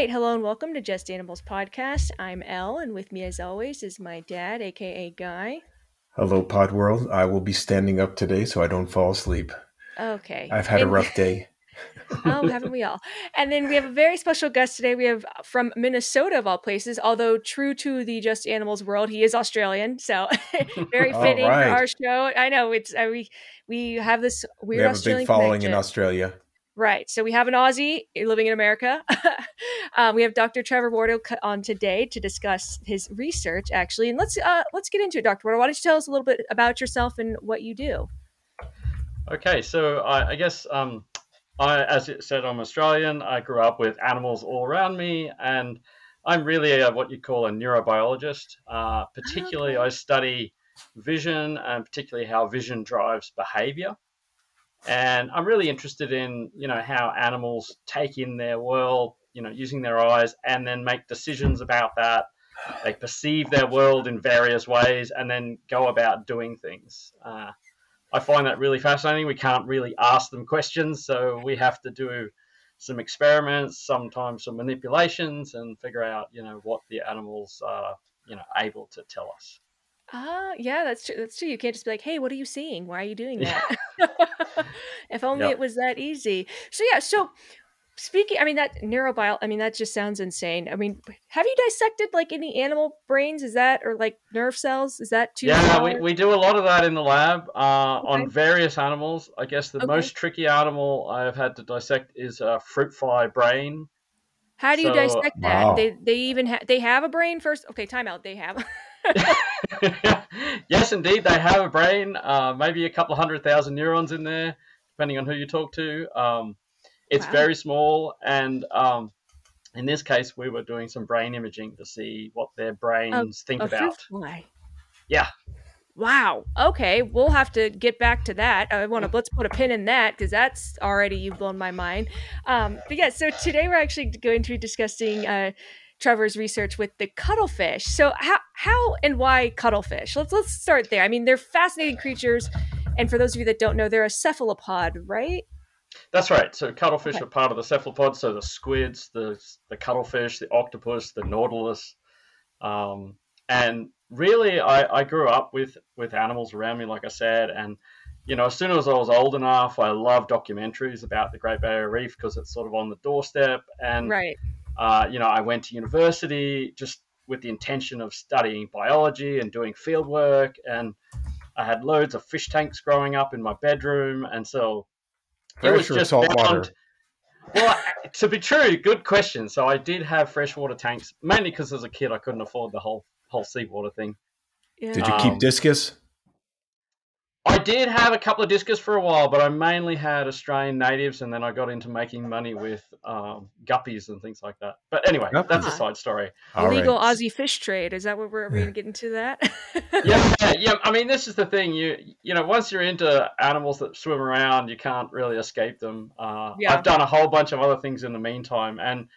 Right. Hello and welcome to Just Animals Podcast. I'm Elle, and with me, as always, is my dad, aka Guy. Hello, Pod World. I will be standing up today so I don't fall asleep. Okay. I've had And- a rough day. oh, haven't we all? And then we have a very special guest today. We have from Minnesota, of all places, although true to the Just Animals world, he is Australian. So very fitting right. for our show. I know it's uh, we we have this We weird have a Australian big following in. Australia. Right. So we have an Aussie living in America. um, we have Dr. Trevor Wardill on today to discuss his research, actually. And let's uh, let's get into it, Dr. Wardill. Why don't you tell us a little bit about yourself and what you do? Okay, so I, I guess um, I, as it said, I'm Australian. I grew up with animals all around me, and I'm really a, what you call a neurobiologist. Uh, particularly, I study vision and particularly how vision drives behavior. And I'm really interested in you know how animals take in their world, you know, using their eyes, and then make decisions about that. They perceive their world in various ways, and then go about doing things. Uh, I find that really fascinating. We can't really ask them questions, so we have to do some experiments, sometimes some manipulations, and figure out, you know, what the animals are, you know, able to tell us. Ah, yeah, that's true. That's true. You can't just be like, "Hey, what are you seeing? Why are you doing Yeah. that?" if only Yep. it was that easy. So yeah. So speaking, I mean that neurobio. I mean that just sounds insane. I mean, have you dissected like any animal brains? Is that or like nerve cells? Is that too? yeah, far? we, we do a lot of that in the lab uh, Okay. on various animals. I guess the Okay. most tricky animal I've had to dissect is a fruit fly brain. How do you So- dissect that? Wow. They they even ha- they have a brain first. Okay, time out. They have. yes, indeed, they have a brain. Uh, maybe a couple of hundred thousand neurons in there, depending on who you talk to. Um, it's Wow. very small, and um, in this case, we were doing some brain imaging to see what their brains think a about. fly. Yeah. Wow. Okay, we'll have to get back to that. I want to let's put a pin in that because that's already you've blown my mind. Um, but yeah, so today we're actually going to be discussing uh, Trevor's research with the cuttlefish. So how how and why cuttlefish? Let's let's start there. I mean, they're fascinating creatures, and for those of you that don't know, they're a cephalopod, right? That's right. So cuttlefish Okay. are part of the cephalopods. So the squids, the the cuttlefish, the octopus, the nautilus, um, and really, I, I grew up with with animals around me, like I said, and you know, as soon as I was old enough, I loved documentaries about the Great Barrier Reef because it's sort of on the doorstep, and Right. Uh, you know, I went to university just with the intention of studying biology and doing field work. And I had loads of fish tanks growing up in my bedroom. And so it was just salt bound- water? Well, to be true, good question. So I did have freshwater tanks, mainly because as a kid I couldn't afford the whole whole seawater thing. Yeah. Did you Um, keep discus? I did have a couple of discus for a while, but I mainly had Australian natives, and then I got into making money with um, guppies and things like that. But anyway, that's a side story. All Illegal right. Aussie fish trade. Is that what we're, are we going to get into that? yeah, yeah, yeah. I mean, this is the thing. You you know, once you're into animals that swim around, you can't really escape them. Uh, Yeah. I've done a whole bunch of other things in the meantime, and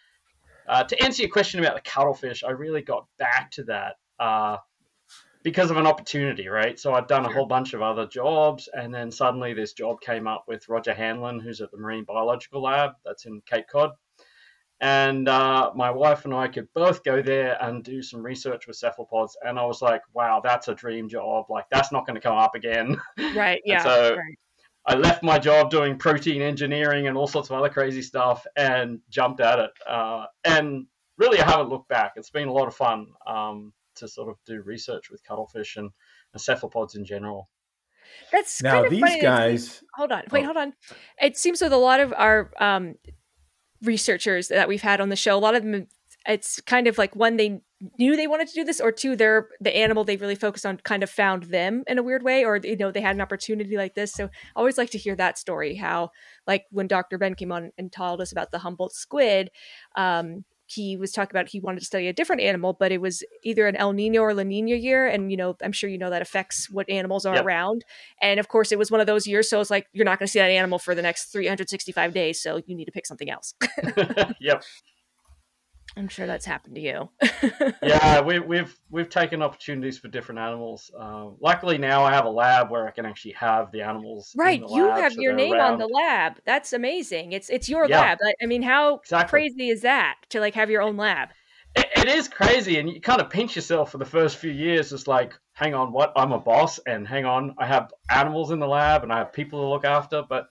uh, to answer your question about the cuttlefish, I really got back to that uh, because of an opportunity, right? So I've done a whole bunch of other jobs, and then suddenly this job came up with Roger Hanlon, who's at the Marine Biological Lab that's in Cape Cod. And uh, my wife and I could both go there and do some research with cephalopods. And I was like, wow, that's a dream job. Like, that's not going to come up again. right. Yeah. so- right. I left my job doing protein engineering and all sorts of other crazy stuff and jumped at it. Uh, and really, I haven't looked back. It's been a lot of fun um, to sort of do research with cuttlefish and, and cephalopods in general. That's Now kind of these funny guys. hold on wait Oh. hold on it seems with a lot of our um researchers that we've had on the show a lot of them it's kind of like one they knew they wanted to do this or two they're the animal they really focused on kind of found them in a weird way or you know they had an opportunity like this so i always like to hear that story how like when dr ben came on and told us about the humboldt squid um he was talking about he wanted to study a different animal, but it was either an El Nino or La Nina year. And, you know, I'm sure you know that affects what animals are Yep. around. And of course, it was one of those years. So it's like, you're not going to see that animal for the next 365 days. So you need to pick something else. yep. I'm sure that's happened to you. yeah, we, we've we've taken opportunities for different animals. Uh, luckily now I have a lab where I can actually have the animals. Right, the you have so your name on the lab. That's amazing. It's it's your Yeah. lab. I- I mean, how Exactly. crazy is that to like have your own lab? It, it is crazy, and you kind of pinch yourself for the first few years. It's like, hang on, what? I'm a boss, and hang on, I have animals in the lab, and I have people to look after. But,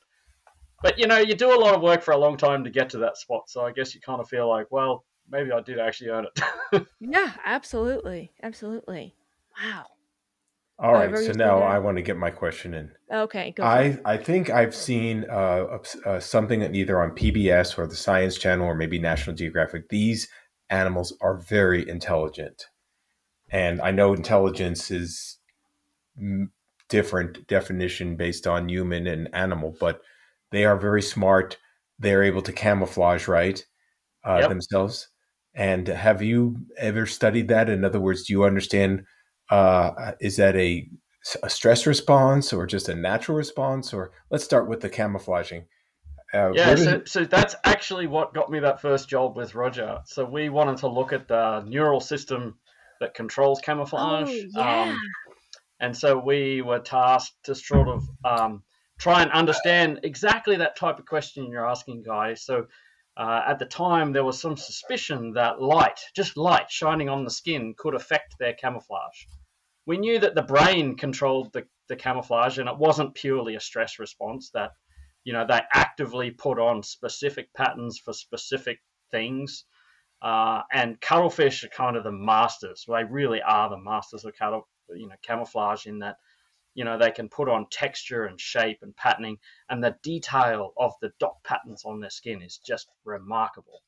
but you know, you do a lot of work for a long time to get to that spot. So I guess you kind of feel like, well, maybe I did actually earn it. Yeah, absolutely, absolutely. Wow. All right, Whatever so now. I want to get my question in. Okay, go. I I think I've seen uh, uh, something either on PBS or the Science Channel or maybe National Geographic. These animals are very intelligent, and I know intelligence is different definition based on human and animal, but they are very smart. They're able to camouflage right uh, Yep. themselves. And have you ever studied that? In other words, do you understand? Uh, is that a a stress response or just a natural response? Or let's start with the camouflaging. Uh, Yeah, where does- so, so that's actually what got me that first job with Roger. So we wanted to look at the neural system that controls camouflage. Oh, yeah. Um, and so we were tasked to sort of um, try and understand exactly that type of question you're asking, guys. So uh, at the time, there was some suspicion that light, just light shining on the skin, could affect their camouflage. We knew that the brain controlled the, the camouflage, and it wasn't purely a stress response. That you know they actively put on specific patterns for specific things. Uh, and cuttlefish are kind of the masters. They really are the masters of cattle, you know, camouflage in that, you know, they can put on texture and shape and patterning, and the detail of the dot patterns on their skin is just remarkable.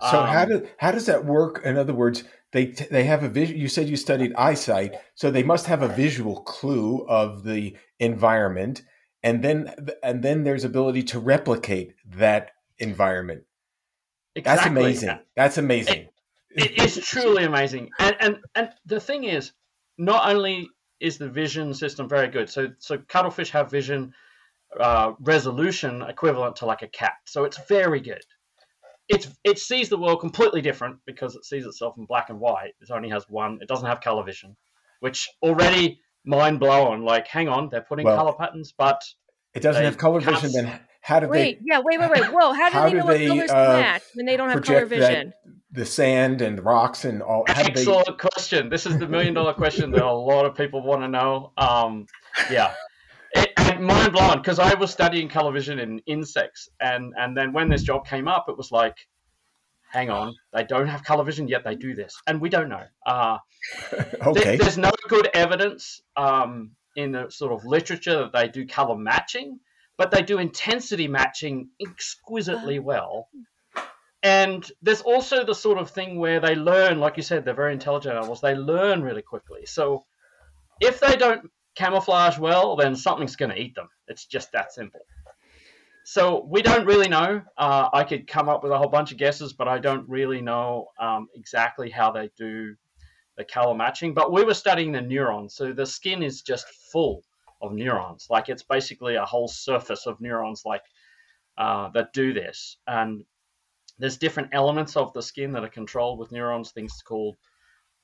so how Um, do how does that work? In other words, they they have a vision. You said you studied eyesight, so they must have a visual clue of the environment, and then and then there's ability to replicate that environment. That's amazing. That's amazing. it is truly amazing. And and and the thing is, not only is the vision system very good, so so cuttlefish have vision uh, resolution equivalent to like a cat, so it's very good. It's it sees the world completely different because it sees itself in black and white. It only has one. It doesn't have color vision, which already mind blowing. Like, hang on, they're putting Well, color patterns, but It doesn't have color vision. Then how do Wait, they Wait, yeah, wait, wait, wait. Whoa, how do How they do know what they, colors uh, to match when they don't have color project that- vision? The sand and rocks and all? How do they? Excellent question. This is the million dollar question that a lot of people want to know. Um, yeah, it, and mind blown because I was studying color vision in insects, and and then when this job came up, it was like, hang on, they don't have color vision yet they do this, and we don't know. Uh, there- Okay. there's no good evidence um, in the sort of literature that they do color matching, but they do intensity matching exquisitely well. And there's also the sort of thing where they learn, like you said, they're very intelligent animals. They learn really quickly. So if they don't camouflage well, then something's going to eat them. It's just that simple. So we don't really know. Uh, I could come up with a whole bunch of guesses, but I don't really know um, exactly how they do the color matching. But we were studying the neurons. So the skin is just full of neurons. Like it's basically a whole surface of neurons, like uh, that do this. And there's different elements of the skin that are controlled with neurons. Things called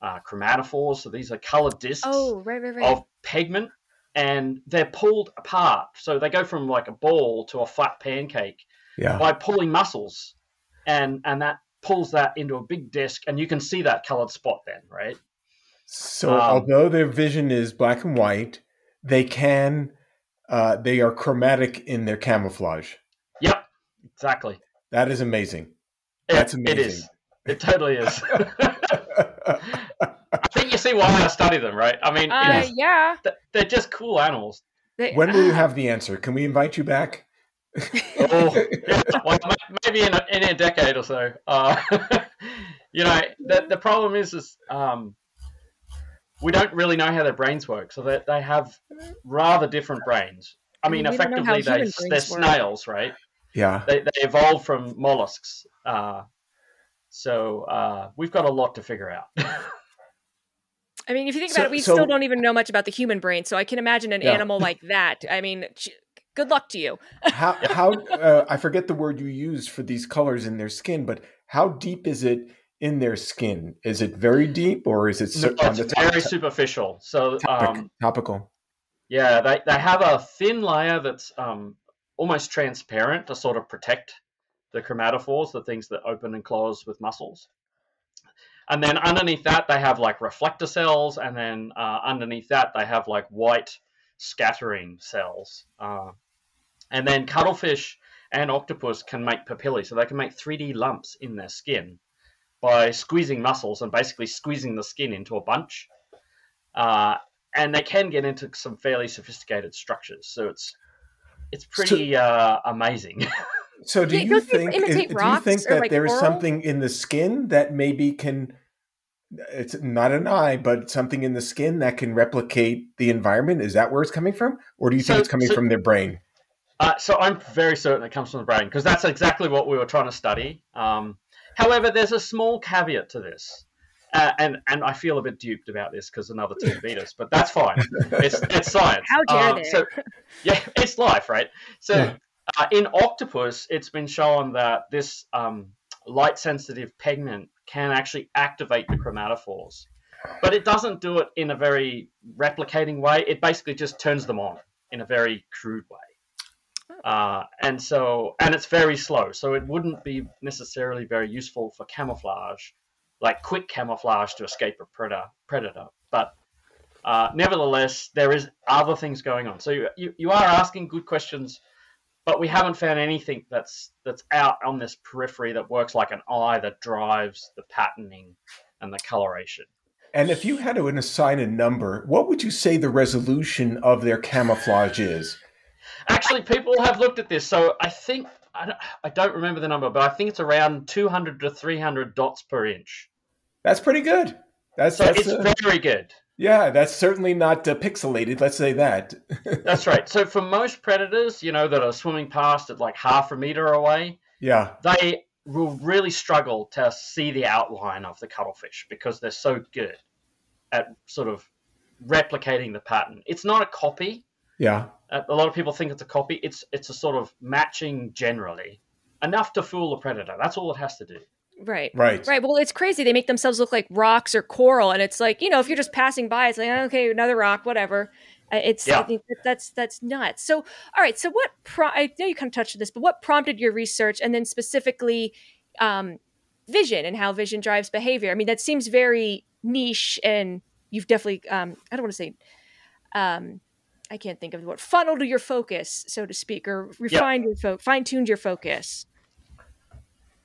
uh, chromatophores. So these are colored discs Oh, right, right, right. of pigment and they're pulled apart. So they go from like a ball to a flat pancake Yeah. by pulling muscles. And and that pulls that into a big disc and you can see that colored spot then, right? So Um, although their vision is black and white, they can uh, they are chromatic in their camouflage. Yep, exactly. That is amazing. It- That's It amazing. is. It totally is. I think you see why I study them, right? I mean, uh, it's- yeah. they're just cool animals. They- when will you have the answer? Can we invite you back? Oh, yeah, well, maybe in a, in a decade or so. Uh, you know, the, the problem is, is um, we don't really know how their brains work. So they, they have rather different brains. I I mean, mean, we don't know how effectively, they, they're brains work. snails, right? Yeah. They, they evolved from mollusks. Uh, so uh, we've got a lot to figure out. I mean, if you think So- about it, we so- still don't even know much about the human brain. So I can imagine an Yeah. animal like that. I mean, ch- good luck to you. How how uh, I forget the word you used for these colors in their skin, but how deep is it in their skin? Is it very deep or is it no, it's very top, superficial? So topic, um, topical. Yeah, they, they have a thin layer that's um, almost transparent to sort of protect the chromatophores, the things that open and close with muscles. And then underneath that, they have like reflector cells, and then uh, underneath that, they have like white scattering cells. Uh, and then cuttlefish and octopus can make papillae, so they can make 3D lumps in their skin by squeezing muscles and basically squeezing the skin into a bunch. Uh, and they can get into some fairly sophisticated structures. So it's it's pretty so, uh, amazing. so do you think is, do you think that like there is something in the skin that maybe can it's not an eye, but something in the skin that can replicate the environment? Is that where it's coming from, or do you think it's coming so, from their brain? Uh, so I'm very certain it comes from the brain because that's exactly what we were trying to study. Um, however, there's a small caveat to this. Uh, and and I feel a bit duped about this because another team beat us, but that's fine. It's it's science. How dare um, they? So, yeah, it's life, right? So yeah. uh, in octopus, it's been shown that this um, light sensitive pigment can actually activate the chromatophores, but it doesn't do it in a very replicating way. It basically just turns them on in a very crude way. Uh, and so, and it's very slow, so it wouldn't be necessarily very useful for camouflage like quick camouflage to escape a predator. Predator, but uh, nevertheless, there is other things going on. So you, you, you are asking good questions, but we haven't found anything that's that's out on this periphery that works like an eye that drives the patterning and the coloration. And if you had to assign a number, what would you say the resolution of their camouflage is? Actually, people have looked at this. So I think I don't, I don't remember the number, but I think it's around 200 to 300 dots per inch. That's pretty good. That's so that's, it's uh, very good. Yeah, that's certainly not uh, pixelated. Let's say that. that's right. So for most predators, you know, that are swimming past at like half a meter away, yeah, they will really struggle to see the outline of the cuttlefish because they're so good at sort of replicating the pattern. It's not a copy. Yeah. Uh, a lot of people think it's a copy. It's it's a sort of matching generally enough to fool the predator. That's all it has to do. Right. Right. Right. Well, it's crazy. They make themselves look like rocks or coral, and it's like you know, if you're just passing by, it's like okay, another rock, whatever. Uh, it's yeah. I think that that's that's nuts. So, all right. So, what? Pro- I know you kind of touched on this, but what prompted your research, and then specifically, um, vision and how vision drives behavior? I mean, that seems very niche, and you've definitely um, I don't want to say um, I can't think of the word funneled your focus, so to speak, or refined yep. your fo- fine tuned your focus.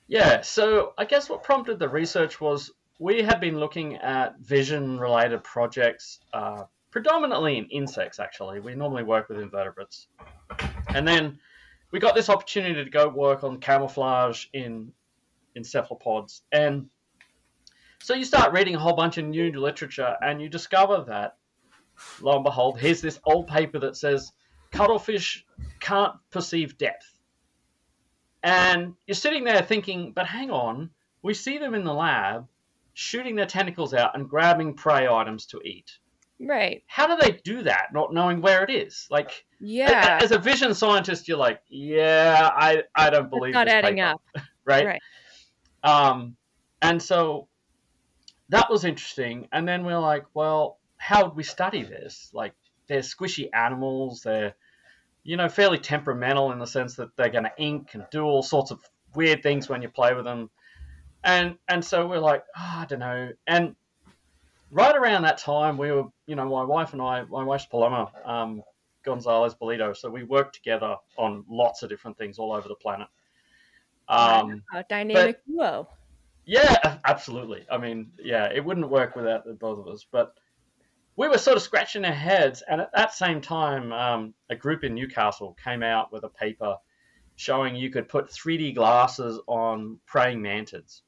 Yeah, so I guess what prompted the research was we had been looking at vision related projects, uh, predominantly in insects. Actually, we normally work with invertebrates, and then we got this opportunity to go work on camouflage in in cephalopods, and so you start reading a whole bunch of new literature, and you discover that lo and behold, here's this old paper that says cuttlefish can't perceive depth. And you're sitting there thinking, but hang on, we see them in the lab shooting their tentacles out and grabbing prey items to eat. Right. How do they do that, not knowing where it is? Like, yeah. As a vision scientist, you're like, yeah, I, I don't believe it's not adding paper. up. right. Right. Um, and so that was interesting. And then we're like, well, how would we study this? Like they're squishy animals. They're you know fairly temperamental in the sense that they're going to ink and do all sorts of weird things when you play with them. And and so we're like, oh, I don't know. And right around that time, we were, you know, my wife and I, my wife's Paloma um, Gonzalez Bellido, so we worked together on lots of different things all over the planet. Um, a dynamic duo. Yeah, absolutely. I mean, yeah, it wouldn't work without the both of us. But we were sort of scratching our heads, and at that same time, um, a group in Newcastle came out with a paper showing you could put 3D glasses on praying mantids,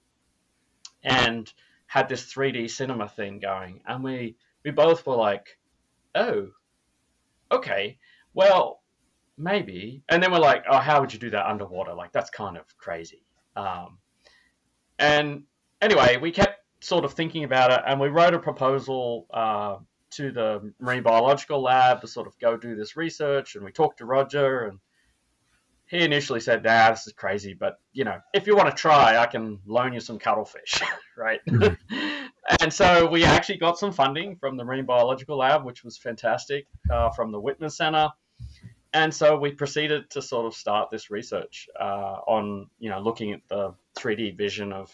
and had this 3D cinema thing going, and we we both were like, oh, okay, well, maybe, and then we're like, oh, how would you do that underwater? Like that's kind of crazy. Um, and anyway, we kept sort of thinking about it, and we wrote a proposal. Uh, to the marine biological lab to sort of go do this research, and we talked to Roger, and he initially said, "Nah, this is crazy, but you know, if you want to try, I can loan you some cuttlefish, right?" and so we actually got some funding from the Marine Biological Lab, which was fantastic, uh, from the Whitman Center, and so we proceeded to sort of start this research uh, on, you know, looking at the 3D vision of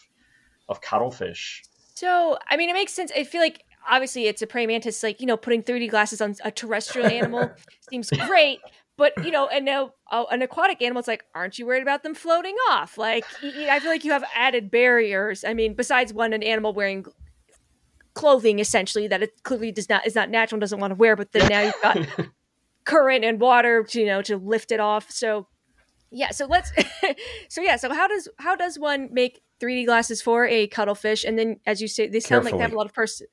of cuttlefish. So, I mean, it makes sense. I feel like obviously it's a praying mantis, like you know, putting 3D glasses on a terrestrial animal seems great but you know, and now uh, an aquatic animal, it's like, aren't you worried about them floating off? Like, I feel like you have added barriers. I mean, besides one, an animal wearing clothing essentially that it clearly does not is not natural and doesn't want to wear, but then now you've got current and water, to, you know, to lift it off. So yeah, so let's so yeah, so how does how does one make 3D glasses for a cuttlefish? And then as you say, they sound Carefully. like they have a lot of pers-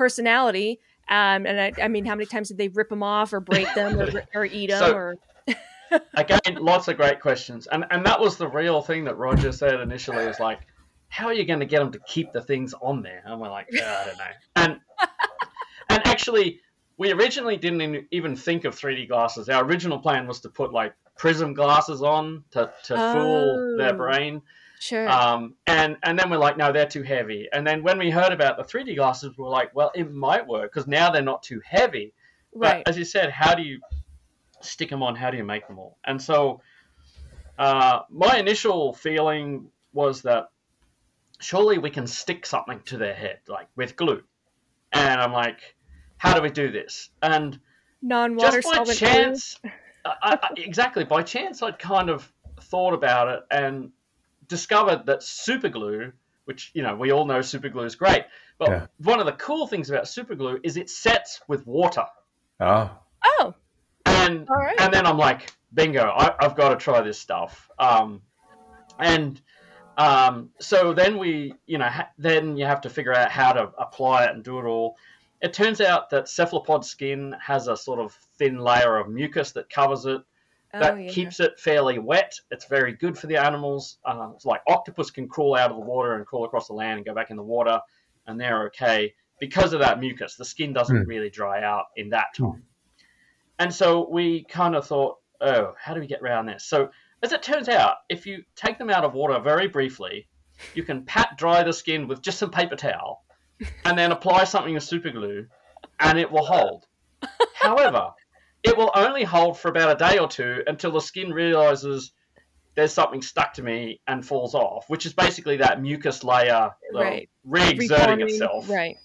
personality. Um, and I, I, mean, how many times did they rip them off or break them or, or eat them? So, or again, lots of great questions, and and that was the real thing that Roger said initially. Is like, how are you going to get them to keep the things on there? And we're like, I don't know. And and actually, we originally didn't even think of 3D glasses. Our original plan was to put like prism glasses on to to oh. fool their oh. brain. Sure. Um, and and then we're like, no, they're too heavy. And then when we heard about the 3D glasses, we are like, well, it might work because now they're not too heavy. Right. But as you said, how do you stick them on? How do you make them all? And so, uh, my initial feeling was that surely we can stick something to their head, like with glue. And I'm like, how do we do this? And non-water just by chance, I, I, exactly by chance, I'd kind of thought about it and discovered that superglue, which you know we all know superglue is great, but yeah. one of the cool things about superglue is it sets with water. Oh. Oh. And and then I'm like, bingo! I, have got to try this stuff. Um, and um, so then we, you know, ha- then you have to figure out how to apply it and do it all. It turns out that cephalopod skin has a sort of thin layer of mucus that covers it that oh, yeah. keeps it fairly wet. It's very good for the animals. Uh, it's like octopus can crawl out of the water and crawl across the land and go back in the water, and they're okay because of that mucus. The skin doesn't mm. really dry out in that hmm. time. Mm. And so we kind of thought, oh, how do we get around this? So as it turns out, if you take them out of water very briefly, you can pat dry the skin with just some paper towel, and then apply something with super glue, and it will hold. However, it will only hold for about a day or two until the skin realizes there's something stuck to me and falls off, which is basically that mucus layer right. re-exerting itself. Right.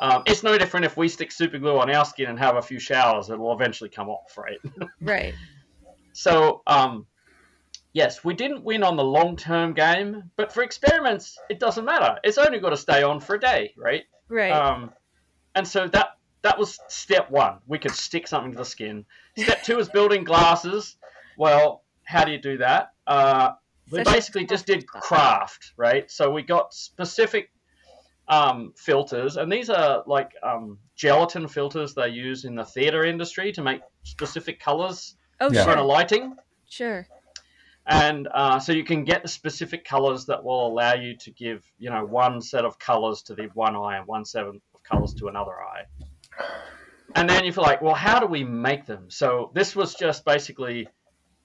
Um, it's no different if we stick super glue on our skin and have a few showers; it will eventually come off, right? right. So, um, yes, we didn't win on the long-term game, but for experiments, it doesn't matter. It's only got to stay on for a day, right? Right. Um, and so that that was step one. We could stick something to the skin. Step two is building glasses. Well, how do you do that? Uh, we basically just did craft, right? So we got specific um, filters, and these are like um, gelatin filters they use in the theater industry to make specific colors oh, yeah. for lighting. Sure. And uh, so you can get the specific colors that will allow you to give, you know, one set of colors to the one eye and one set of colors to another eye and then you feel like, well, how do we make them? So this was just basically,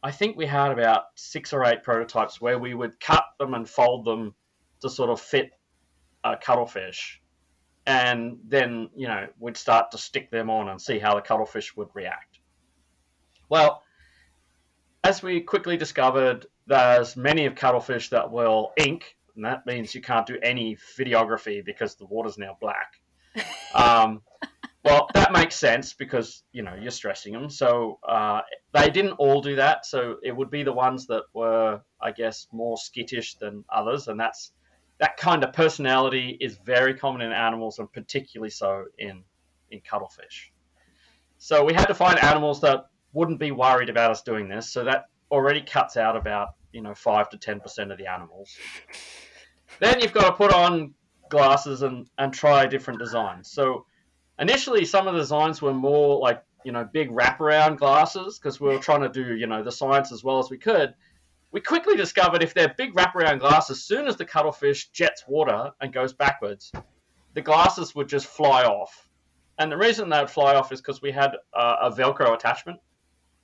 I think we had about six or eight prototypes where we would cut them and fold them to sort of fit a cuttlefish. And then, you know, we'd start to stick them on and see how the cuttlefish would react. Well, as we quickly discovered, there's many of cuttlefish that will ink, and that means you can't do any videography because the water's now black. Um, well, that makes sense because you know you're stressing them. So uh, they didn't all do that. So it would be the ones that were, I guess, more skittish than others, and that's that kind of personality is very common in animals, and particularly so in in cuttlefish. So we had to find animals that wouldn't be worried about us doing this. So that already cuts out about you know five to ten percent of the animals. Then you've got to put on glasses and and try different designs. So initially some of the designs were more like you know big wraparound glasses because we were trying to do you know the science as well as we could. We quickly discovered if they're big wraparound glasses, as soon as the cuttlefish jets water and goes backwards, the glasses would just fly off. And the reason they would fly off is because we had uh, a Velcro attachment.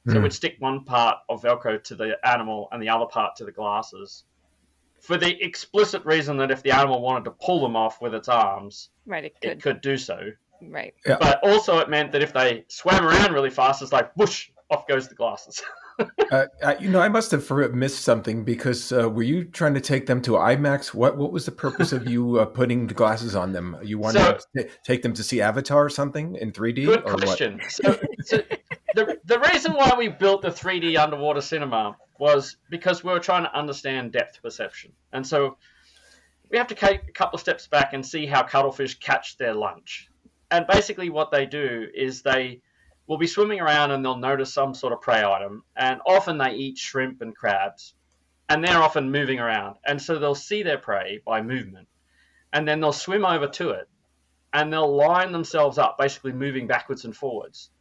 So mm. we'd stick one part of Velcro to the animal and the other part to the glasses, for the explicit reason that if the animal wanted to pull them off with its arms, right, it could, it could do so. Right. Yeah. But also, it meant that if they swam around really fast, it's like whoosh, off goes the glasses. uh, you know, I must have missed something because uh, were you trying to take them to IMAX? What What was the purpose of you uh, putting the glasses on them? You wanted so, to t- take them to see Avatar or something in 3D? Good question. So, so the the reason why we built the 3D underwater cinema was because we were trying to understand depth perception, and so we have to take a couple of steps back and see how cuttlefish catch their lunch. And basically, what they do is they will be swimming around and they'll notice some sort of prey item, and often they eat shrimp and crabs, and they're often moving around, and so they'll see their prey by movement, and then they'll swim over to it, and they'll line themselves up, basically moving backwards and forwards,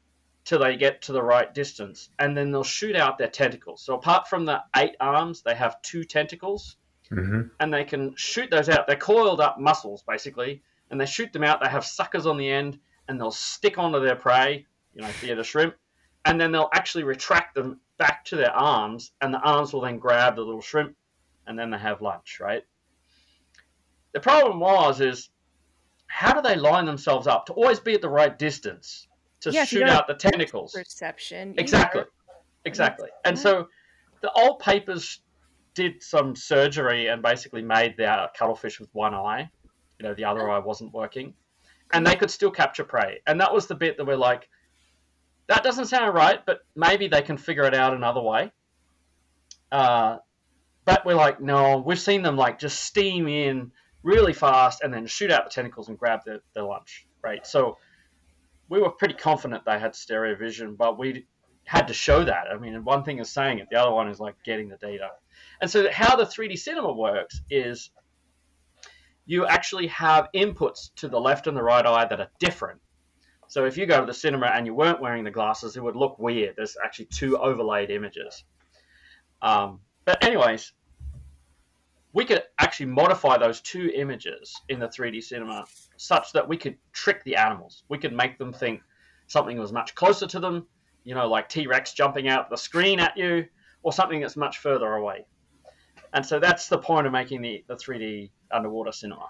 till they get to the right distance, and then they'll shoot out their tentacles. So apart from the eight arms, they have two tentacles, mm-hmm. and they can shoot those out. They're coiled up muscles, basically, and they shoot them out. They have suckers on the end, and they'll stick onto their prey you know, theatre shrimp, and then they'll actually retract them back to their arms, and the arms will then grab the little shrimp, and then they have lunch, right? The problem was is how do they line themselves up to always be at the right distance to yeah, shoot out the tentacles? Perception. Exactly. Exactly. And so the old papers did some surgery and basically made their cuttlefish with one eye. You know, the other eye wasn't working. And they could still capture prey. And that was the bit that we're like, that doesn't sound right, but maybe they can figure it out another way. Uh, but we're like, no, we've seen them like just steam in really fast and then shoot out the tentacles and grab their, their lunch, right? So we were pretty confident they had stereo vision, but we had to show that. I mean, one thing is saying it, the other one is like getting the data. And so how the 3D cinema works is you actually have inputs to the left and the right eye that are different. So if you go to the cinema and you weren't wearing the glasses, it would look weird. There's actually two overlaid images. Um, but anyways, we could actually modify those two images in the 3D cinema such that we could trick the animals. We could make them think something was much closer to them, you know, like T Rex jumping out the screen at you, or something that's much further away. And so that's the point of making the, the 3D underwater cinema.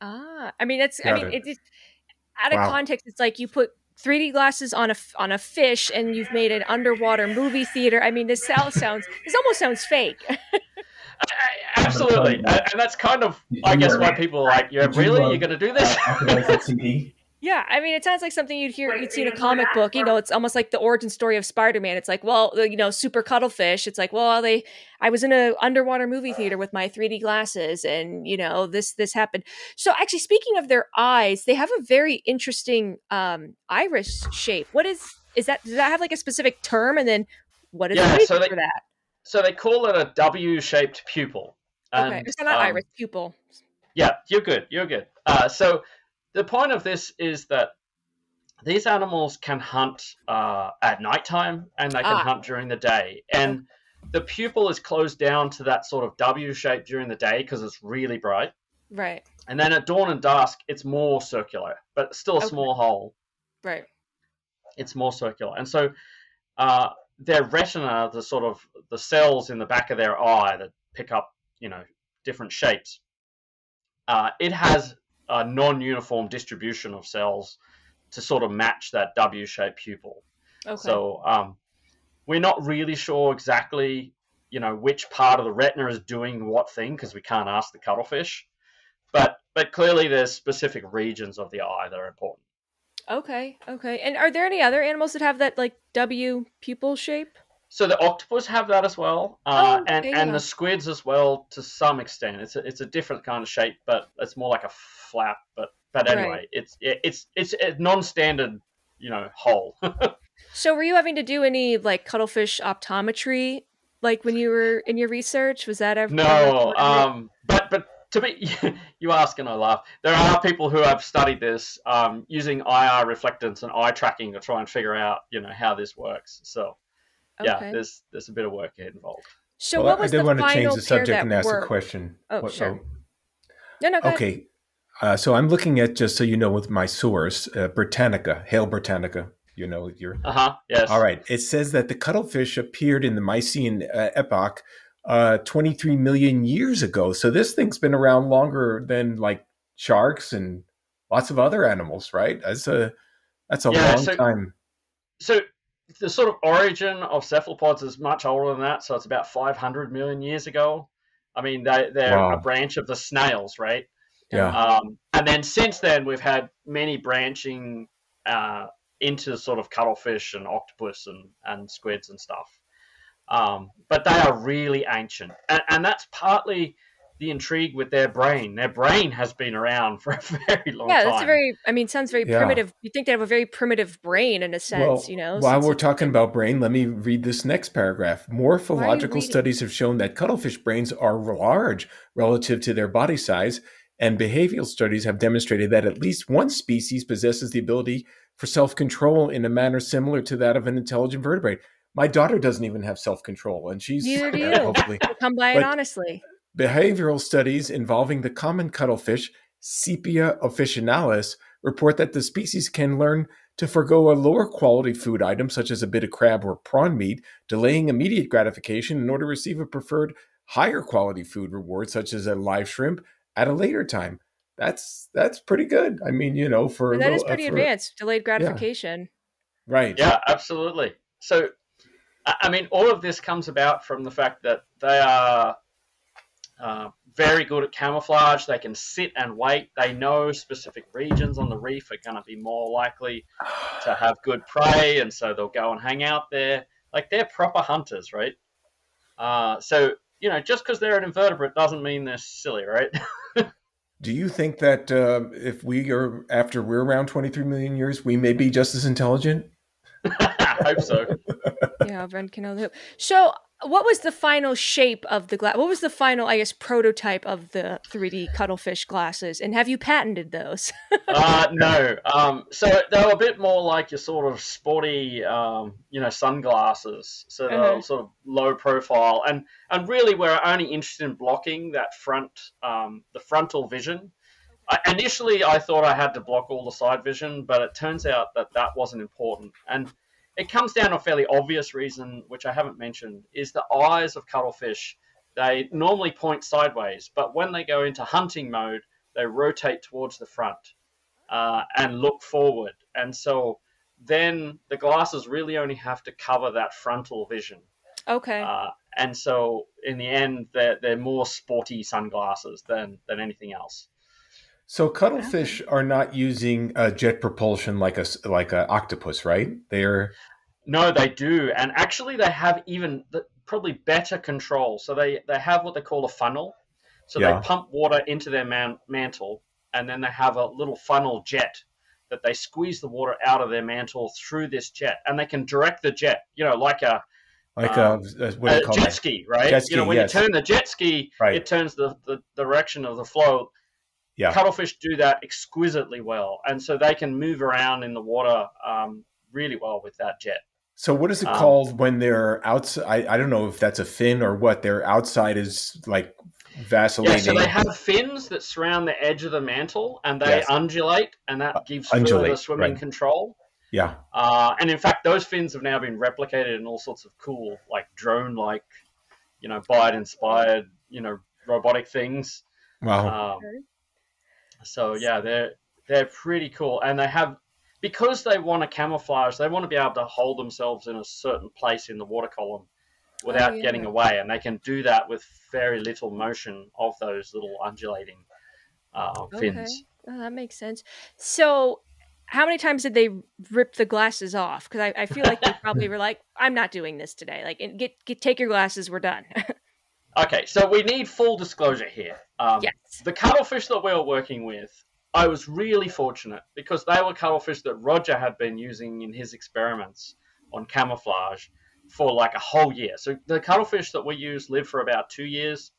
Ah, I mean, it's, Got I mean, it. it, out of wow. context, it's like you put 3D glasses on a on a fish and you've made an underwater movie theater. I mean, this sounds sounds this almost sounds fake. Absolutely, and that's kind of I guess why people are like, "Yeah, really? You're going to do this?" Yeah, I mean, it sounds like something you'd hear, you'd see in a comic book. You know, it's almost like the origin story of Spider-Man. It's like, well, you know, super cuttlefish. It's like, well, they, I was in a underwater movie theater with my 3D glasses, and you know, this this happened. So, actually, speaking of their eyes, they have a very interesting um, iris shape. What is is that? Does that have like a specific term? And then, what is yeah, the so they, for that? So they call it a W-shaped pupil. And, okay, it's not um, iris pupil. Yeah, you're good. You're good. Uh, so the point of this is that these animals can hunt uh, at nighttime and they can ah. hunt during the day. And the pupil is closed down to that sort of W shape during the day because it's really bright. Right. And then at dawn and dusk, it's more circular, but still a okay. small hole. Right. It's more circular. And so uh, their retina, the sort of the cells in the back of their eye that pick up, you know, different shapes, uh, it has a non-uniform distribution of cells to sort of match that W-shaped pupil. Okay. So um, we're not really sure exactly, you know, which part of the retina is doing what thing because we can't ask the cuttlefish. But but clearly there's specific regions of the eye that are important. Okay, okay. And are there any other animals that have that like W pupil shape? So the octopus have that as well, uh, oh, and and the squids as well to some extent. It's a, it's a different kind of shape, but it's more like a flap. But but anyway, right. it's it's it's a non-standard, you know, hole. so were you having to do any like cuttlefish optometry, like when you were in your research? Was that ever? No, um, but but to be you ask and I laugh. There are people who have studied this um, using IR reflectance and eye tracking to try and figure out, you know, how this works. So yeah, okay. there's there's a bit of work involved. So well, what was I did want to change the subject and ask a question. Oh, what, sure. Oh. No, no. okay. Uh, so I'm looking at just so you know with my source, uh, Britannica, Hail Britannica. You know, you're. Uh huh. Yes. All right. It says that the cuttlefish appeared in the Miocene uh, epoch uh, 23 million years ago. So this thing's been around longer than like sharks and lots of other animals, right? That's a that's a Yeah, long so- time. So the sort of origin of cephalopods is much older than that. So it's about 500 million years ago. I mean, they, they're Wow. a branch of the snails, right? Yeah. Um, and then since then, we've had many branching uh, into sort of cuttlefish and octopus and, and squids and stuff. Um, but they are really ancient. And, and that's partly the intrigue with their brain. Their brain has been around for a very long yeah, time. Yeah, that's a very. I mean, sounds very Yeah. primitive. You think they have a very primitive brain in a sense, you know. while we're talking about brain, let me read this next paragraph. Morphological studies have shown that cuttlefish brains are large relative to their body size, and behavioral studies have demonstrated that at least one species possesses the ability for self control in a manner similar to that of an intelligent vertebrate. My daughter doesn't even have self control, and she's Neither do you. hopefully come by it honestly. Behavioral studies involving the common cuttlefish, Sepia officinalis, report that the species can learn to forego a lower quality food item such as a bit of crab or prawn meat, delaying immediate gratification in order to receive a preferred higher quality food reward such as a live shrimp at a later time. That's that's pretty good. I mean, you know, for a That is little- uh, pretty for- advanced. Delayed gratification. right? Yeah, absolutely. So, I I mean, all of this comes about from the fact that they are uh, very good at camouflage. They can sit and wait. They know specific regions on the reef are going to be more likely to have good prey, and so they'll go and hang out there. Like they're proper hunters, right? Uh, so, you know, just because they're an invertebrate doesn't mean they're silly, right? Do you think that uh, if we are after we're around 23 million years, we may be just as intelligent? I hope so. yeah, Ren can know the hoop. So, what was the final shape of the glass? What was the final, I guess, prototype of the 3D cuttlefish glasses? And have you patented those? uh, no. Um, so they were a bit more like your sort of sporty, um, you know, sunglasses. So they're Mhm. sort of low profile, and and really we're only interested in blocking that front, um, the frontal vision. I, initially, I thought I had to block all the side vision, but it turns out that that wasn't important, and it comes down to a fairly obvious reason, which I haven't mentioned, is the eyes of cuttlefish. They normally point sideways, but when they go into hunting mode, they rotate towards the front uh, and look forward. And so then the glasses really only have to cover that frontal vision. okay. Uh, and so in the end, they're, they're more sporty sunglasses than, than anything else. So cuttlefish are not using uh, jet propulsion like a s- like a octopus, right? They're No, they do, and actually they have even the, probably better control. So they they have what they call a funnel. So Yeah. they pump water into their man, mantle, and then they have a little funnel jet that they squeeze the water out of their mantle through this jet, and they can direct the jet. You know, like a, like Um, a, a- what do a call jet that? ski, right? Jet you know, when yes. you turn the jet ski, Right. it turns the, the direction of the flow. Yeah. Cuttlefish do that exquisitely well, and so they can move around in the water um, really well with that jet. So what is it Um, called when they're outside? I, I don't know if that's a fin or what. Their outside is like Yeah, so they have fins that surround the edge of the mantle, and they Yes. undulate, and that gives further undulate, swimming right. control. yeah. Uh, and in fact, those fins have now been replicated in all sorts of cool, like drone-like, you know, bio-inspired, you know, robotic things. Wow. Um, so yeah, they're they're pretty cool, and they have because they want to camouflage. They want to be able to hold themselves in a certain place in the water column without Oh, yeah. getting away, and they can do that with very little motion of those little undulating uh, fins. Oh, that makes sense. So, how many times did they rip the glasses off? Because I, I feel like they probably were like, "I'm not doing this today. Like, get get take your glasses. We're done." Okay, so we need full disclosure here. Um, yes. The cuttlefish that we were working with, I was really fortunate because they were cuttlefish that Roger had been using in his experiments on camouflage for like a whole year. So the cuttlefish that we use live for about two years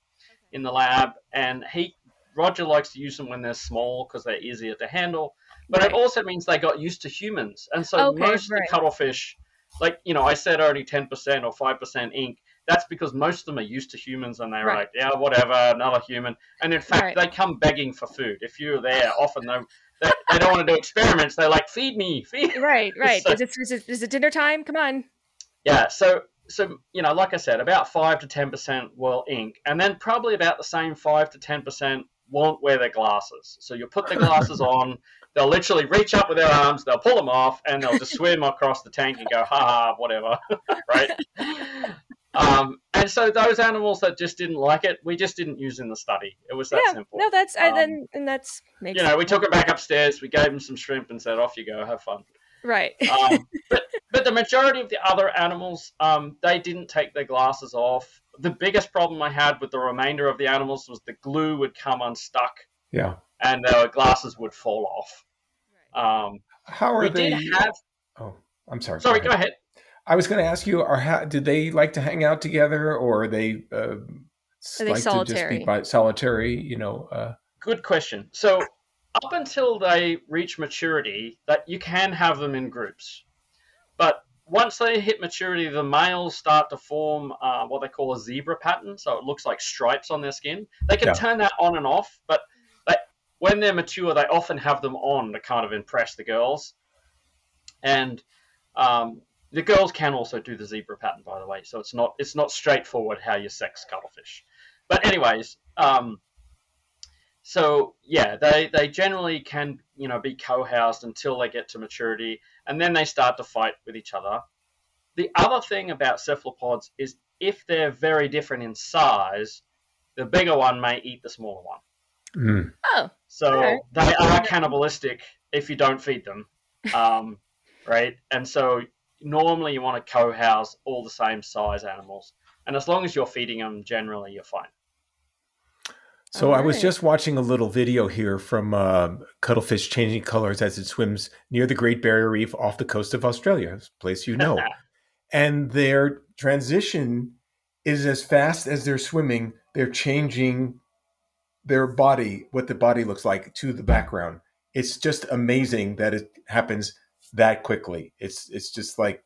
in the lab, and he Roger likes to use them when they're small because they're easier to handle. But Right. it also means they got used to humans, and so Okay, most of the cuttlefish, like you know, I said only ten percent or five percent ink. That's because most of them are used to humans and they're Right. like, yeah, whatever, another human. And in fact, Right. they come begging for food. If you're there, often they, they, they don't want to do experiments. They're like, feed me, feed. Right, right. So- is, it, is, it, is it dinner time? Come on. Yeah, so so you know, like I said, about five to ten percent will ink, and then probably about the same five to ten percent won't wear their glasses. So you put the glasses on, they'll literally reach up with their arms, they'll pull them off, and they'll just swim across the tank and go, ha ha, whatever, right? Um, and so those animals that just didn't like it, we just didn't use in the study. It was that yeah, simple. no, that's I Um, then and that's makes You know, we took them back upstairs, we gave them some shrimp, and said, off you go, have fun. right. um, but but the majority of the other animals, um, they didn't take their glasses off. The biggest problem I had with the remainder of the animals was the glue would come unstuck Yeah. and their glasses would fall off. Um, How are we they? did have. oh, I'm sorry. Sorry, go ahead. I was going to ask you: Are how, did they like to hang out together, or are they uh, Are they like to just solitary? be by, solitary? You know. Uh, Good question. So up until they reach maturity, that you can have them in groups, but once they hit maturity, the males start to form uh, what they call a zebra pattern. So it looks like stripes on their skin. They can Yeah. turn that on and off, but they, when they're mature, they often have them on to kind of impress the girls. And um, the girls can also do the zebra pattern, by the way. So it's not it's not straightforward how you sex cuttlefish. But anyways, um, so yeah, they they generally can you know be co-housed until they get to maturity, and then they start to fight with each other. The other thing about cephalopods is if they're very different in size, the bigger one may eat the smaller one. mm. Oh, So Alright. they are cannibalistic if you don't feed them, um, right? And so normally you want to co-house all the same size animals, and as long as you're feeding them, generally you're fine. So I was just watching a little video here from uh, cuttlefish changing colors as it swims near the Great Barrier Reef off the coast of Australia, a place you know. and their transition is as fast as they're swimming. They're changing their body, what the body looks like, to the background. It's just amazing that it happens that quickly. It's it's just like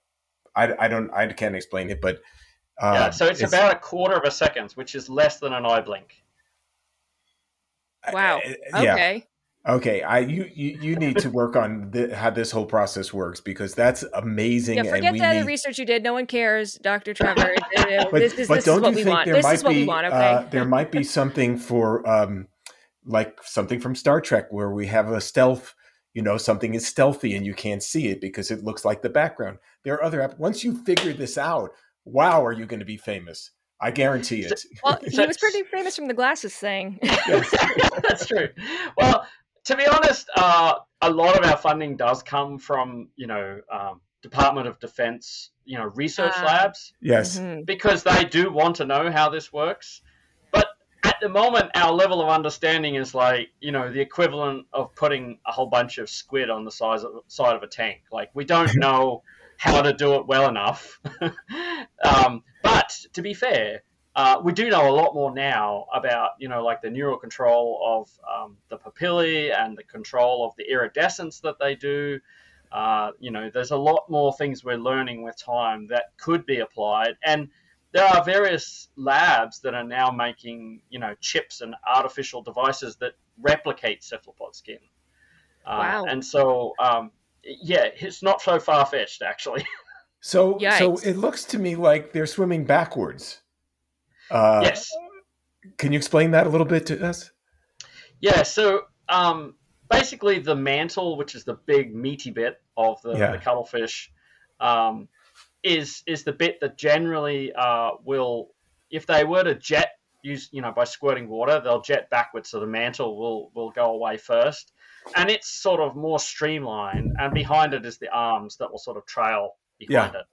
I, I don't I can't explain it, but uh, yeah, so it's, about a quarter of a second, which is less than an eye blink. wow. uh, yeah. Okay. Okay, I you you, you need to work on the, how this whole process works because that's amazing. Yeah, and forget we the other need, research you did. No one cares, Dr. Trevor. but, this is, but this don't is what you we think want. there This might is what be we want, okay? uh, there might be something for um, like something from Star Trek where we have a stealth. You know, something is stealthy and you can't see it because it looks like the background. There are other app- once you figure this out. Wow, are you going to be famous? I guarantee it. well, he was pretty famous from the glasses thing. Yes. That's true. Well, to be honest, uh, a lot of our funding does come from you know um, Department of Defense, you know, research Ah. labs Yes. Mhm. because they do want to know how this works. At the moment, our level of understanding is like you know the equivalent of putting a whole bunch of squid on the size of, side of a tank. Like we don't know how to do it well enough. um, but to be fair, uh, we do know a lot more now about you know like the neural control of um, the papillae and the control of the iridescence that they do. Uh, you know, there's a lot more things we're learning with time that could be applied, and there are various labs that are now making you know chips and artificial devices that replicate cephalopod skin. Uh, Wow. And so, um, yeah, it's not so far fetched actually. So, so it looks to me like they're swimming backwards. Uh, yes. Can you explain that a little bit to us? Yeah, so um, basically the mantle, which is the big meaty bit of the, Yeah. the cuttlefish, um, is is the bit that generally uh, will, if they were to jet use, you know, by squirting water, they'll jet backwards, so the mantle will will go away first, and it's sort of more streamlined, and behind it is the arms that will sort of trail behind it.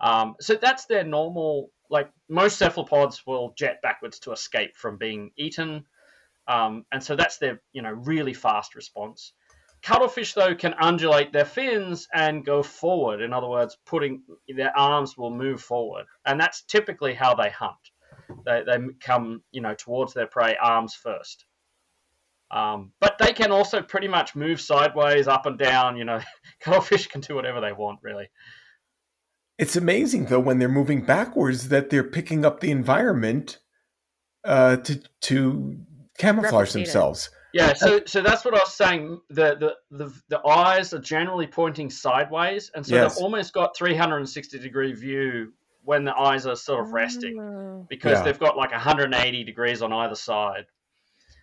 Um, so that's their normal. Like most cephalopods will jet backwards to escape from being eaten. Um, and so that's their you know really fast response. Cuttlefish though can undulate their fins and go forward. In other words, putting their arms will move forward, and that's typically how they hunt. They they come you know towards their prey arms first. Um, but they can also pretty much move sideways, up and down. You know, cuttlefish can do whatever they want, really. It's amazing though when they're moving backwards that they're picking up the environment uh, to to camouflage Replicate it. Themselves. Yeah, so so that's what I was saying. The the the, the eyes are generally pointing sideways, and so Yes. they've almost got 360 degree view when the eyes are sort of resting Oh. because Yeah. they've got like 180 degrees on either side.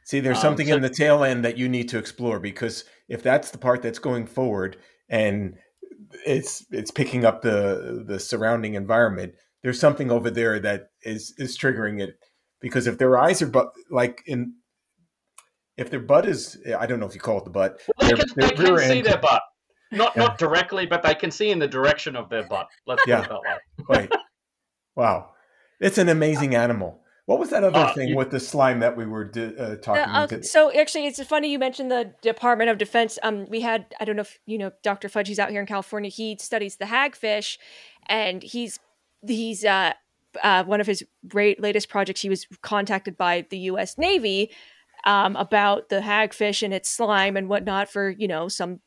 See, there's Um, something so- in the tail end that you need to explore because if that's the part that's going forward and it's it's picking up the the surrounding environment, there's something over there that is is triggering it. Because if their eyes are but like in if their butt is I don't know if you call it the butt. Well, they their- can, their they can rear see their butt, not Yeah. not directly, but they can see in the direction of their butt. Let's put Yeah. it that way. Right. wow. It's an amazing animal. What was that other Uh, thing you- with the slime that we were di- uh, talking The, uh, to? so actually, it's funny you mentioned the Department of Defense. Um, we had I don't know if you know Dr. Fudge. He's out here in California. He studies the hagfish, and he's he's uh, uh, one of his great latest projects. He was contacted by the U.S. Navy um, about the hagfish and its slime and whatnot for you know some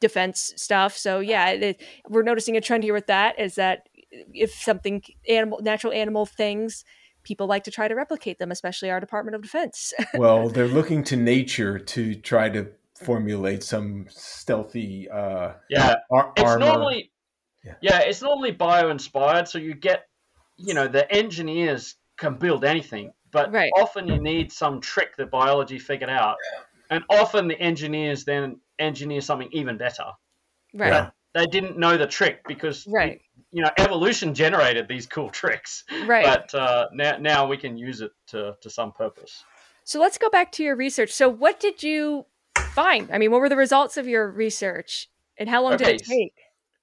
defense stuff. So yeah, it, it- we're noticing a trend here with that. Is that if something animal natural animal things people like to try to replicate them especially our department of defense well, they're looking to nature to try to formulate some stealthy uh, Yeah, ar- it's armor. normally Yeah. yeah. it's normally bio inspired so you get you know the engineers can build anything but Right. often you need some trick that biology figured out. And often the engineers then engineer something even better. Right. Yeah. they didn't know the trick because Right. you know evolution generated these cool tricks. Right. But uh, now now we can use it to to some purpose. So let's go back to your research. So what did you find? I mean what were the results of your research? And how long did it take?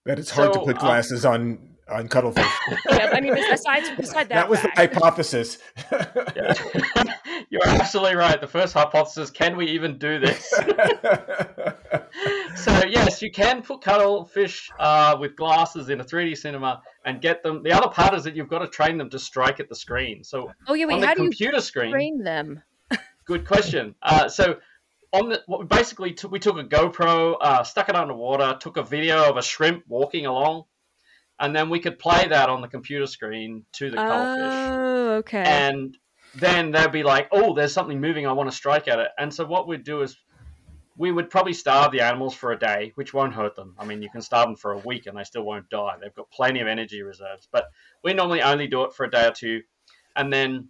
That it's hard to So, put um, glasses on on cuttlefish. yeah, i mean besides beside that, that was fact. the hypothesis. Yeah. you're absolutely right the first hypothesis can we even do this so yes, you can put cuttlefish uh, with glasses in a 3D cinema and get them. The other part is that you've got to train them to strike at the screen. So oh yeah on wait the how do you computer screen, train them good question. Uh, so on the what we basically took, we took a GoPro, uh, stuck it underwater, took a video of a shrimp walking along, and then we could play that on the computer screen to the cuttlefish oh okay and then they'd be like, "Oh, there's something moving. I want to strike at it." And so what we'd do is we would probably starve the animals for a day, which won't hurt them. I mean, you can starve them for a week and they still won't die. They've got plenty of energy reserves. But we normally only do it for a day or two, and then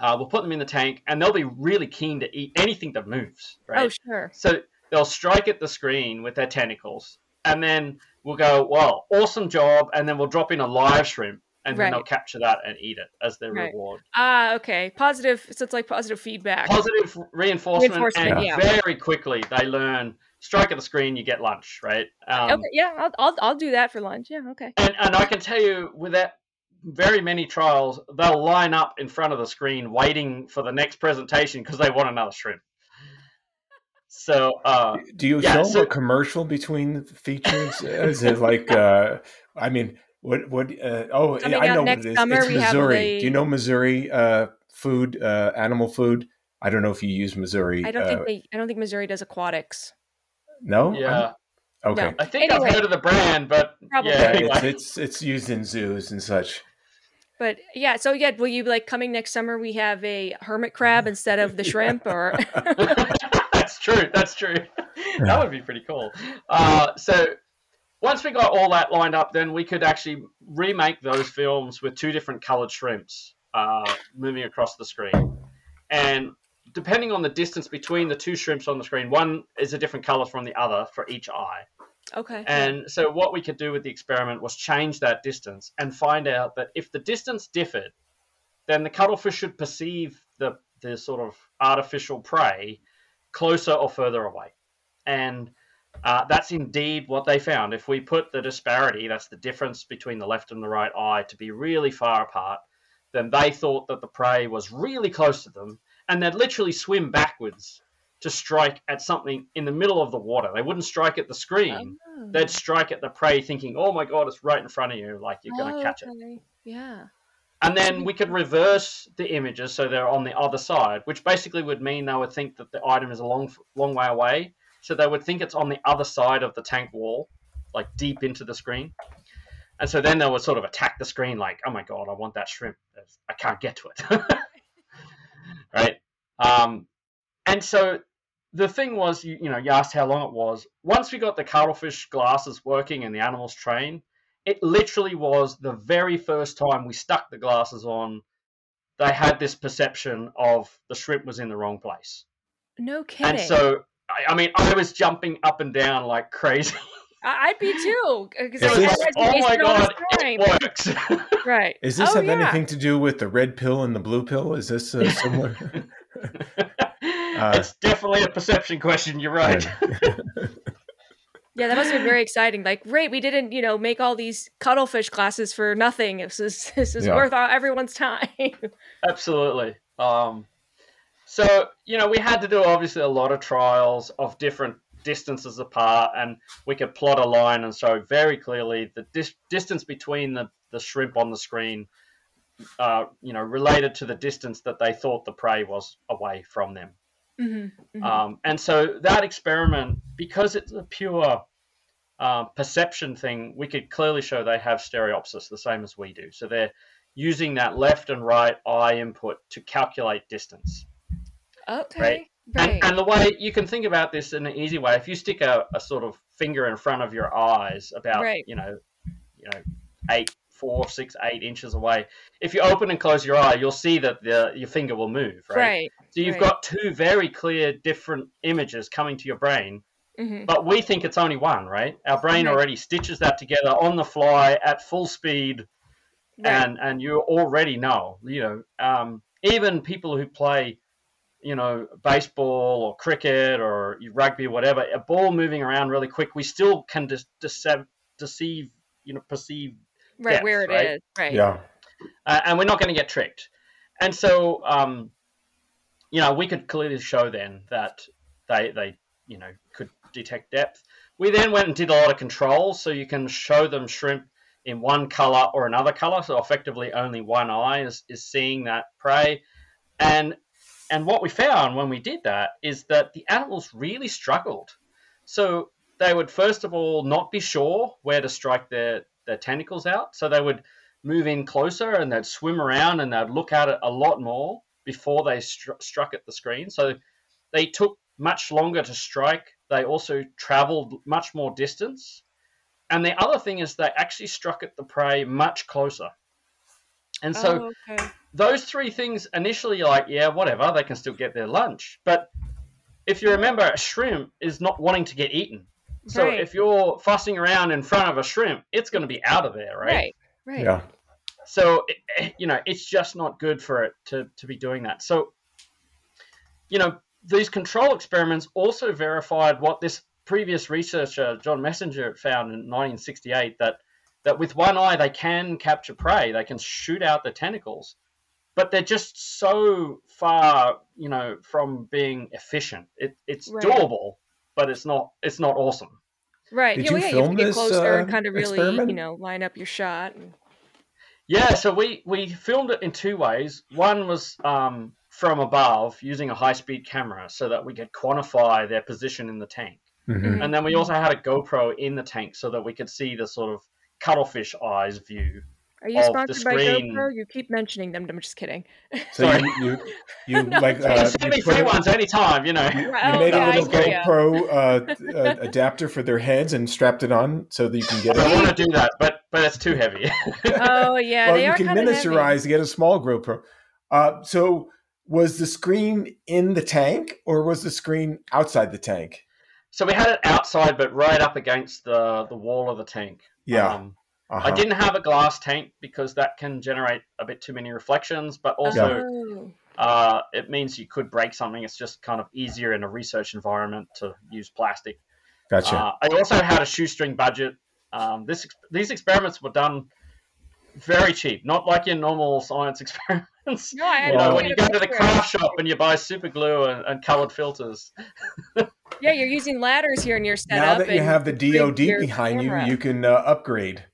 uh, we'll put them in the tank, and they'll be really keen to eat anything that moves. Right. oh sure So they'll strike at the screen with their tentacles, and then we'll go, "Well, awesome job!" And then we'll drop in a live shrimp, and then they'll capture that and eat it as their Right. reward. ah okay positive so it's like positive feedback Positive reinforcement, Reinforcement, and yeah. very quickly they learn. Strike at the screen, you get lunch, right? Um, okay yeah I'll, I'll i'll do that for lunch yeah okay and, and I can tell you, with that very many trials, they'll line up in front of the screen waiting for the next presentation because they want another shrimp. So, uh, Do you Yeah, show so- a commercial between the features? Is it like? Uh, I mean, what? What? Uh, oh, Coming I know what it is. summer, it's Mazuri. the- Do you know Mazuri uh, food? Uh, animal food. I don't know if you use Mazuri. i don't uh, think they i don't think Mazuri does aquatics No. yeah, Okay. No. I think Anyway. I've heard of the brand, but Probably. yeah, Yeah, anyway. it's, it's it's used in zoos and such. But yeah, so yeah, will you like coming next summer? We have a hermit crab instead of the shrimp, or that's true. That's true. that would be pretty cool. Uh, so once we got all that lined up, then we could actually remake those films with two different colored shrimps uh, moving across the screen. And depending on the distance between the two shrimps on the screen, one is a different color from the other for each eye. okay, And so what we could do with the experiment was change that distance and find out that if the distance differed, then the cuttlefish should perceive the the sort of artificial prey closer or further away. And uh, that's indeed what they found. If we put the disparity, that's the difference between the left and the right eye, to be really far apart, then they thought that the prey was really close to them, and they'd literally swim backwards to strike at something in the middle of the water. They wouldn't strike at the screen. Oh. They'd strike at the prey, thinking, "Oh my god, it's right in front of you! Like you're going to Oh, catch it." Yeah. And then we could reverse the images so they're on the other side, which basically would mean they would think that the item is a long, long way away. So they would think it's on the other side of the tank wall, like deep into the screen. and so then they would sort of attack the screen like, oh my god, I want that shrimp. I can't get to it. right? Um, and so the thing was, you, you know, you asked how long it was. Once we got the cuttlefish glasses working and the animals trained, it literally was the very first time we stuck the glasses on. They had this perception of the shrimp was in the wrong place. No kidding. And so, I, I mean, I was jumping up and down like crazy. I'd be too. Is this, oh my god, it works. right. Is this oh, have yeah. anything to do with the red pill and the blue pill? Is this uh, similar? uh, it's definitely a perception question. You're right. yeah, that must have been very exciting. Like, great, we didn't, you know, make all these cuttlefish classes for nothing. This is this is yeah. worth everyone's time. Absolutely. Um, so you know, we had to do obviously a lot of trials of different distances apart, and we could plot a line and show very clearly the dis- distance between the, the shrimp on the screen, uh, you know, related to the distance that they thought the prey was away from them. Mm-hmm, mm-hmm. Um, and so that experiment, because it's a pure uh, perception thing, we could clearly show they have stereopsis the same as we do. So they're using that left and right eye input to calculate distance. Okay. Right? Right. And, and, the way you can think about this in an easy way, if you stick a, a sort of finger in front of your eyes, about right. you know, you know, eight, four, six, eight inches away, if you open and close your eye, you'll see that the your finger will move, right? Right. So you've right. got two very clear, different images coming to your brain, mm-hmm. but we think it's only one, right? Our brain already stitches that together on the fly at full speed, right. and and you already know, you know, um, even people who play you know, baseball or cricket or rugby or whatever, a ball moving around really quick, we still can de- deceive, deceive, you know, perceive right depth, where it right? is, right? Yeah, uh, and we're not going to get tricked. And so, um, you know, we could clearly show then that they they you know could detect depth. We then went and did a lot of controls, so you can show them shrimp in one color or another color. So effectively, only one eye is, is seeing that prey, and and what we found when we did that is that the animals really struggled. So they would first of all not be sure where to strike their, their tentacles out. So they would move in closer and they'd swim around and they'd look at it a lot more before they stru- struck at the screen. So they took much longer to strike. They also traveled much more distance. And the other thing is they actually struck at the prey much closer. And so oh, okay. those three things initially you're like, yeah, whatever, they can still get their lunch. But if you remember, a shrimp is not wanting to get eaten. So Right. if you're fussing around in front of a shrimp, it's going to be out of there, right? right, right, yeah. So it- it- you know, it's just not good for it to to be doing that. So you know, these control experiments also verified what this previous researcher John Messenger found in 1968 that that with one eye they can capture prey, they can shoot out the tentacles, but they're just so far, you know, from being efficient. It, it's Right. doable, but it's not it's not awesome. right. Did yeah, you well, yeah, you have to film get this, closer and uh, kind of really, experiment? you know, line up your shot. And... Yeah, so we we filmed it in two ways. One was um, from above using a high speed camera so that we could quantify their position in the tank, Mhm. and then we also had a GoPro in the tank so that we could see the sort of cuttlefish eyes view. Are you sponsored by screen. GoPro? You keep mentioning them. I'm just kidding. So Sorry. you you, you No, like it's uh, can send me you, put free it- ones anytime, you know. you Oh, made yeah, a I little hear ya. GoPro uh, uh, adapter for their heads and strapped it on so that you can get it. I want to do that, but but it's too heavy. Oh yeah, well, they you are can kind of heavy. miniaturize to get a small GoPro. Uh, so was the screen in the tank or was the screen outside the tank? so we had it outside, but right up against the the wall of the tank. Yeah. Um, Uh-huh. I didn't have a glass tank because that can generate a bit too many reflections, but also Oh. uh, it means you could break something. It's just kind of easier in a research environment to use plastic. Gotcha. Uh, I also had a shoestring budget. Um, this these experiments were done very cheap, not like your normal science experiments. No, I You know, when you go to the craft shop and you buy super glue and, and colored filters. Yeah, you're using ladders here in your setup. now that you have the DoD behind camera. you, you can uh, upgrade.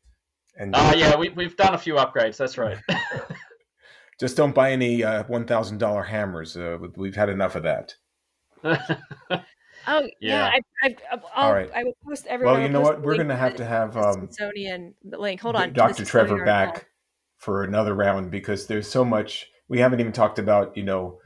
And Uh, yeah, we, we've done a few upgrades. That's right. just don't buy any uh, one thousand dollar hammers. Uh, we've had enough of that. Oh yeah, Yeah. I, I, I'll, All right. I will post everyone. Well, you know what? We're going to have to have the um, Smithsonian link. Hold on, Dr. Trevor back for another round because there's so much. We haven't even talked about, you know,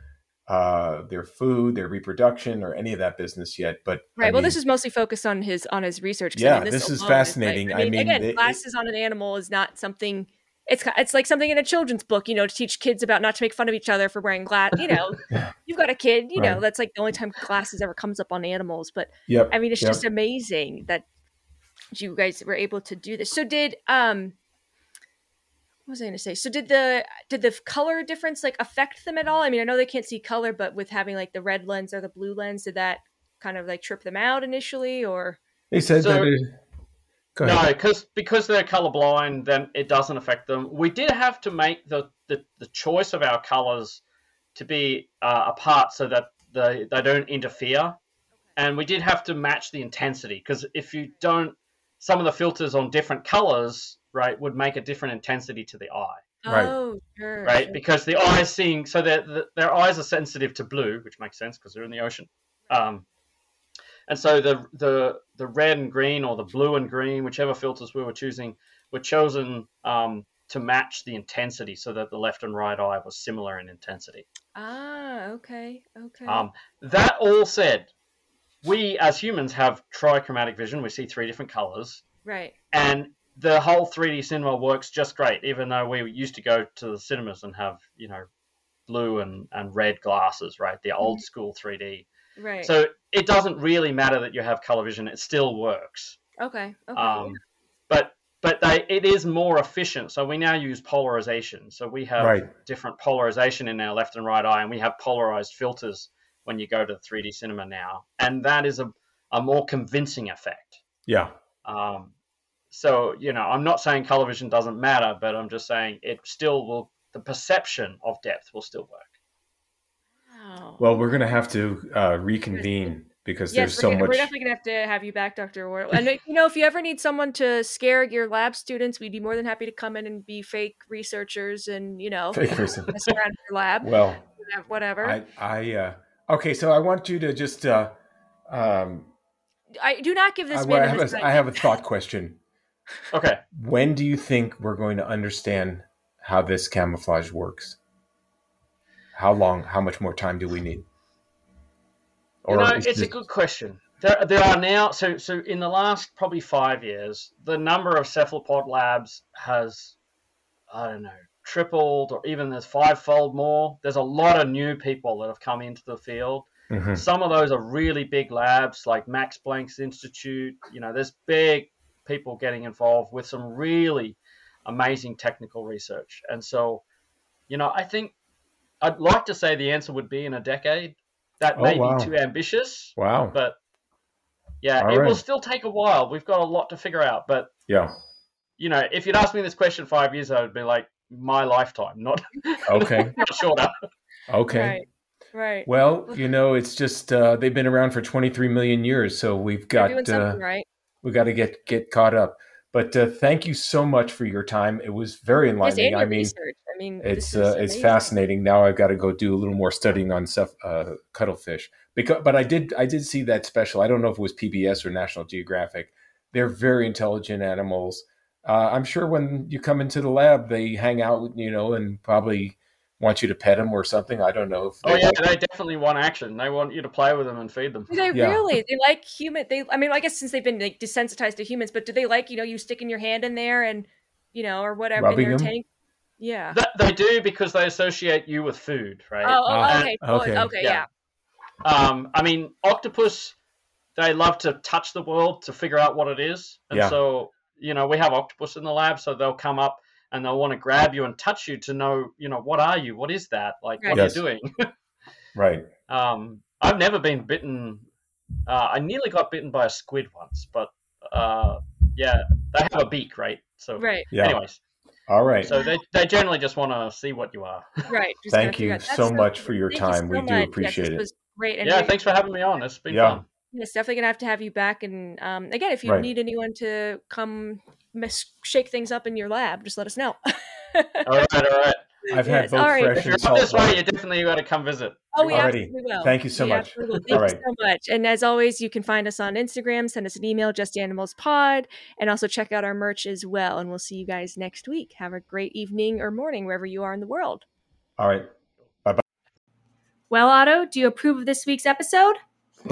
uh, their food, their reproduction, or any of that business yet. But I Right. well, this is mostly focused on his on his research. 'cause, I Yeah, mean, this is fascinating. I Like, I mean, mean, again, it- it- glasses on an animal is not something. It's it's like something in a children's book, you know, to teach kids about not to make fun of each other for wearing glass. You know, you've got a kid, you know, that's like the only time glasses ever comes up on animals. But yep. I mean, it's yep. just amazing that you guys were able to do this. So did um, what was I going to say? So did the did the color difference like affect them at all? I mean, I know they can't see color, but with having like the red lens or the blue lens, did that kind of like trip them out initially, or They said So- that. It, go ahead. No, because because they're colorblind, then it doesn't affect them. We did have to make the the, the choice of our colors to be uh, apart so that they they don't interfere, and we did have to match the intensity because if you don't, some of the filters on different colors, right, would make a different intensity to the eye, Right. oh, sure, right? Because the eye is seeing, so their the- their eyes are sensitive to blue, which makes sense because they're in the ocean. Um, and so the the the red and green or the blue and green, whichever filters we were choosing, were chosen um, to match the intensity, so that the left and right eye was similar in intensity. Ah, okay, okay. Um, that all said, we as humans have trichromatic vision. We see three different colors, right. and the whole 3D cinema works just great. Even though we used to go to the cinemas and have you know blue and, and red glasses, right? The old school 3D. Right. So it doesn't really matter that you have color vision; it still works. okay. Okay. Um, but but they it is more efficient. So we now use polarization. So we have Right. different polarization in our left and right eye, and we have polarized filters when you go to 3D cinema now, and that is a a more convincing effect. Yeah. Um, so you know, I'm not saying color vision doesn't matter, but I'm just saying it still will. The perception of depth will still work. wow. Well, we're going to have to uh, reconvene because yes, there's so gonna- much. we're definitely gonna have to have you back, Doctor Ward. And you know, if you ever need someone to scare your lab students, we'd be more than happy to come in and be fake researchers and you know Fake person. mess around your lab, Well, whatever. I, I, uh, okay, so I want you to just, uh, um, I do not give this I, man. I have a, I have a thought question. Okay. When do you think we're going to understand how this camouflage works? How long? How much more time do we need? You know, it's a good question. There, there are now so so in the last probably five years, the number of cephalopod labs has, I don't know, tripled or even there's fivefold more. There's a lot of new people that have come into the field. Mhm. Some of those are really big labs, like Max Planck's Institute. You know, there's big people getting involved with some really amazing technical research. And so, you know, I think I'd like to say the answer would be in a decade. That Oh, may wow. be too ambitious, Wow. but yeah, All it will still take a while. We've got a lot to figure out. But Yeah. you know, if you'd asked me this question five years ago, I'd be like, my lifetime, not Okay. not shorter. Okay. Right. Right. Well, you know, it's just uh, they've been around for 23 million years, so we've got doing uh, right. We got to get get caught up. But uh, thank you so much for your time. It was very enlightening. I mean. I mean, it's uh, it's fascinating. Now I've got to go do a little more studying on stuff, uh, cuttlefish. Because, but I did I did see that special. I don't know if it was PBS or National Geographic. They're very intelligent animals. Uh, I'm sure when you come into the lab, they hang out, you know, and probably want you to pet them or something. I don't know. If Oh they- yeah, they definitely want action. They want you to play with them and feed them. Do they Yeah. really? They like human. They. I mean, I guess since they've been like desensitized to humans, but do they like you know you sticking your hand in there and you know or whatever in Rubbing their them? tank? Yeah. That, they do because they associate you with food, right? Oh, oh, Ah, okay. cool. okay. Okay. Yeah. Yeah. Um, I mean, octopus, they love to touch the world to figure out what it is. And Yeah. so, you know, we have octopus in the lab, so they'll come up and they'll want to grab you and touch you to know, you know, what are you? What is that? Like, what Yes. are you doing? right. um, I've never been bitten. Uh, I nearly got bitten by a squid once, but uh, yeah, they have a beak, right? So, Right. Yeah. anyways, All right. so they, they generally just want to see what you are. Right. Just Thank you out- so much for your thank you time. We do much. Yes, appreciate this it. Was great. And yeah, we- thanks for having me on. It's been Yeah. fun. Yes, definitely gonna have to have you back. And um, again, if you Right. need anyone to come mess, shake things up in your lab, just let us know. All right, all right. I've had Yes, both all right. fresh If you're and salt. this way, you definitely got to come visit. Oh, we Already. absolutely will. Thank you so We much. absolutely. Thank All you so much. And as always, you can find us on Instagram. Send us an email, Just Animals Pod, and also check out our merch as well. And we'll see you guys next week. Have a great evening or morning wherever you are in the world. All right. Bye bye. Well, Otto, do you approve of this week's episode?